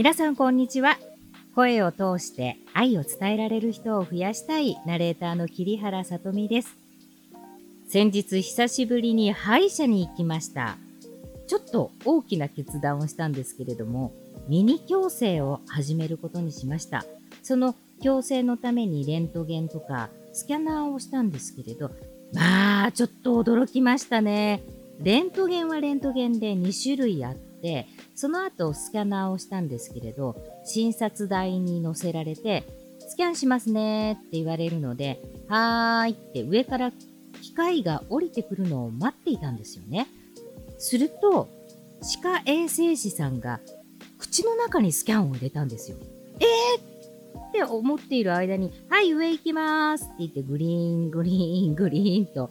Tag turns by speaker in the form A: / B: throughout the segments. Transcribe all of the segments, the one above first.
A: 皆さんこんにちは。声を通して愛を伝えられる人を増やしたいナレーターの桐原さとみです。先日久しぶりに歯医者に行きました。ちょっと大きな決断をしたんですけれども、ミニ矯正を始めることにしました。その矯正のためにレントゲンとかスキャナーをしたんですけれど、まあ、ちょっと驚きましたね。レントゲンはレントゲンで2種類あって、その後スキャナーをしたんですけれど、診察台に乗せられて、スキャンしますねって言われるので、はーいって上から機械が降りてくるのを待っていたんですよね。すると、歯科衛生士さんが口の中にスキャンを入れたんですよ。えーって思っている間に、はい、上行きますって言って、グリーン、グリーン、グリーンと、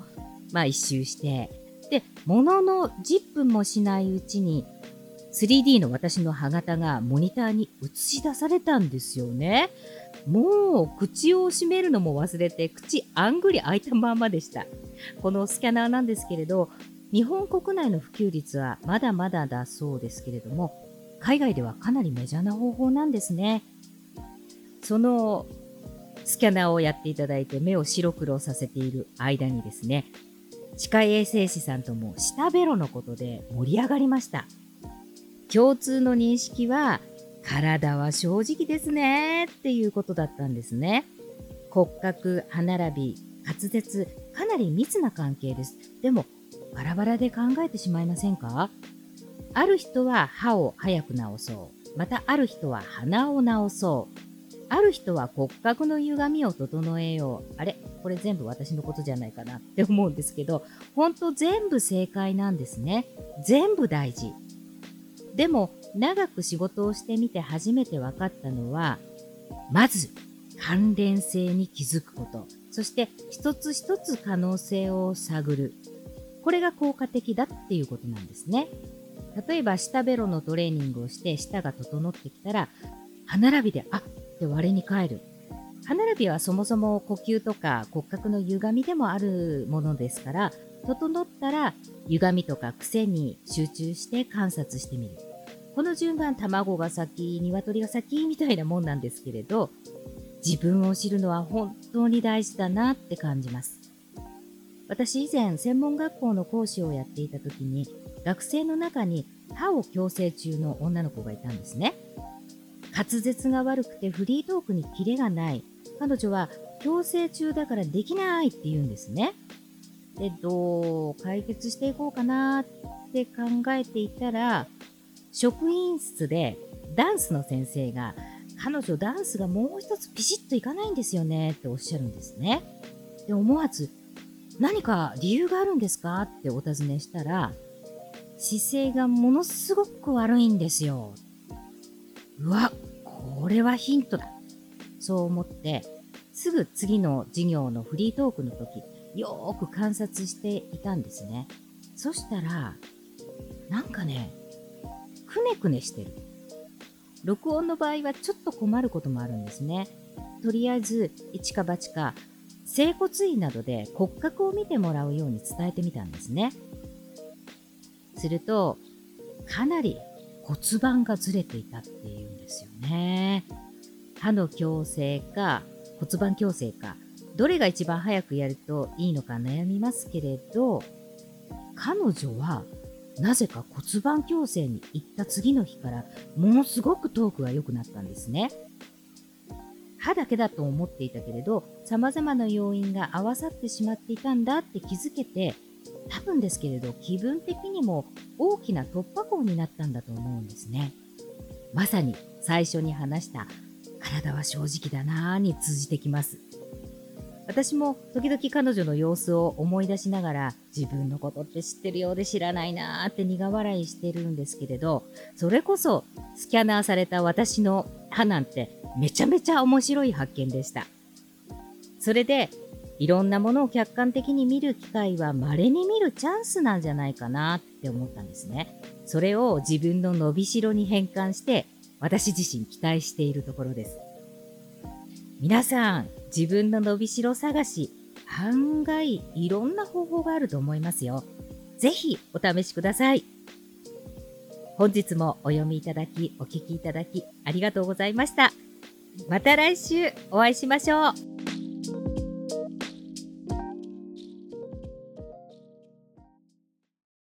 A: まあ一周して、で、ものの10分もしないうちに、3D の私の歯型がモニターに映し出されたんですよね。もう口を閉めるのも忘れて口あんぐり開いたままでした。このスキャナーなんですけれど、日本国内の普及率はまだまだだそうですけれども、海外ではかなりメジャーな方法なんですね。そのスキャナーをやっていただいて目を白黒させている間にですね、歯科衛生士さんとも舌ベロのことで盛り上がりました。共通の認識は、体は正直ですねっていうことだったんですね。骨格、歯並び、滑舌、かなり密な関係です。でも、バラバラで考えてしまいませんか？ある人は歯を早く治そう。またある人は鼻を治そう。ある人は骨格の歪みを整えよう。あれ？これ全部私のことじゃないかなって思うんですけど、ほんと全部正解なんですね。全部大事。でも、長く仕事をしてみて初めて分かったのは、まず、関連性に気づくこと。そして、一つ一つ可能性を探る。これが効果的だっていうことなんですね。例えば、舌ベロのトレーニングをして舌が整ってきたら、歯並びで、あ、って割に帰る。歯並びはそもそも呼吸とか骨格の歪みでもあるものですから、整ったら歪みとか癖に集中して観察してみる。この順番、卵が先、鶏が先みたいなもんなんですけれど、自分を知るのは本当に大事だなって感じます。私以前、専門学校の講師をやっていた時に、学生の中に歯を矯正中の女の子がいたんですね。滑舌が悪くてフリートークにキレがない。彼女は強制中だからできないって言うんですね。で、どう解決していこうかなって考えていたら、職員室でダンスの先生が、彼女ダンスがもう一つピシッといかないんですよねっておっしゃるんですね。で、思わず、何か理由があるんですかってお尋ねしたら、姿勢がものすごく悪いんですよ。うわ、これはヒントだ。そう思って、すぐ次の授業のフリートークの時、よーく観察していたんですね。そしたら、なんかね、くねくねしてる。録音の場合はちょっと困ることもあるんですね。とりあえず、一か八か、整骨院などで骨格を見てもらうように伝えてみたんですね。すると、かなり骨盤がずれていたっていうんですよね。歯の矯正か骨盤矯正か、どれが一番早くやるといいのか悩みますけれど、彼女はなぜか骨盤矯正に行った次の日からものすごくトークが良くなったんですね。歯だけだと思っていたけれど、様々な要因が合わさってしまっていたんだって気づけて、多分ですけれど気分的にも大きな突破口になったんだと思うんですね。まさに最初に話した体は正直だなぁに通じてきます。私も時々彼女の様子を思い出しながら自分のことって知ってるようで知らないなーって苦笑いしてるんですけれど、それこそスキャナーされた私の歯なんてめちゃめちゃ面白い発見でした。それでいろんなものを客観的に見る機会は稀に見るチャンスなんじゃないかなって思ったんですね。それを自分の伸びしろに変換して私自身期待しているところです。皆さん、自分の伸びしろ探し、案外いろんな方法があると思いますよ。ぜひお試しください。本日もお読みいただき、お聞きいただき、ありがとうございました。また来週お会いしましょう。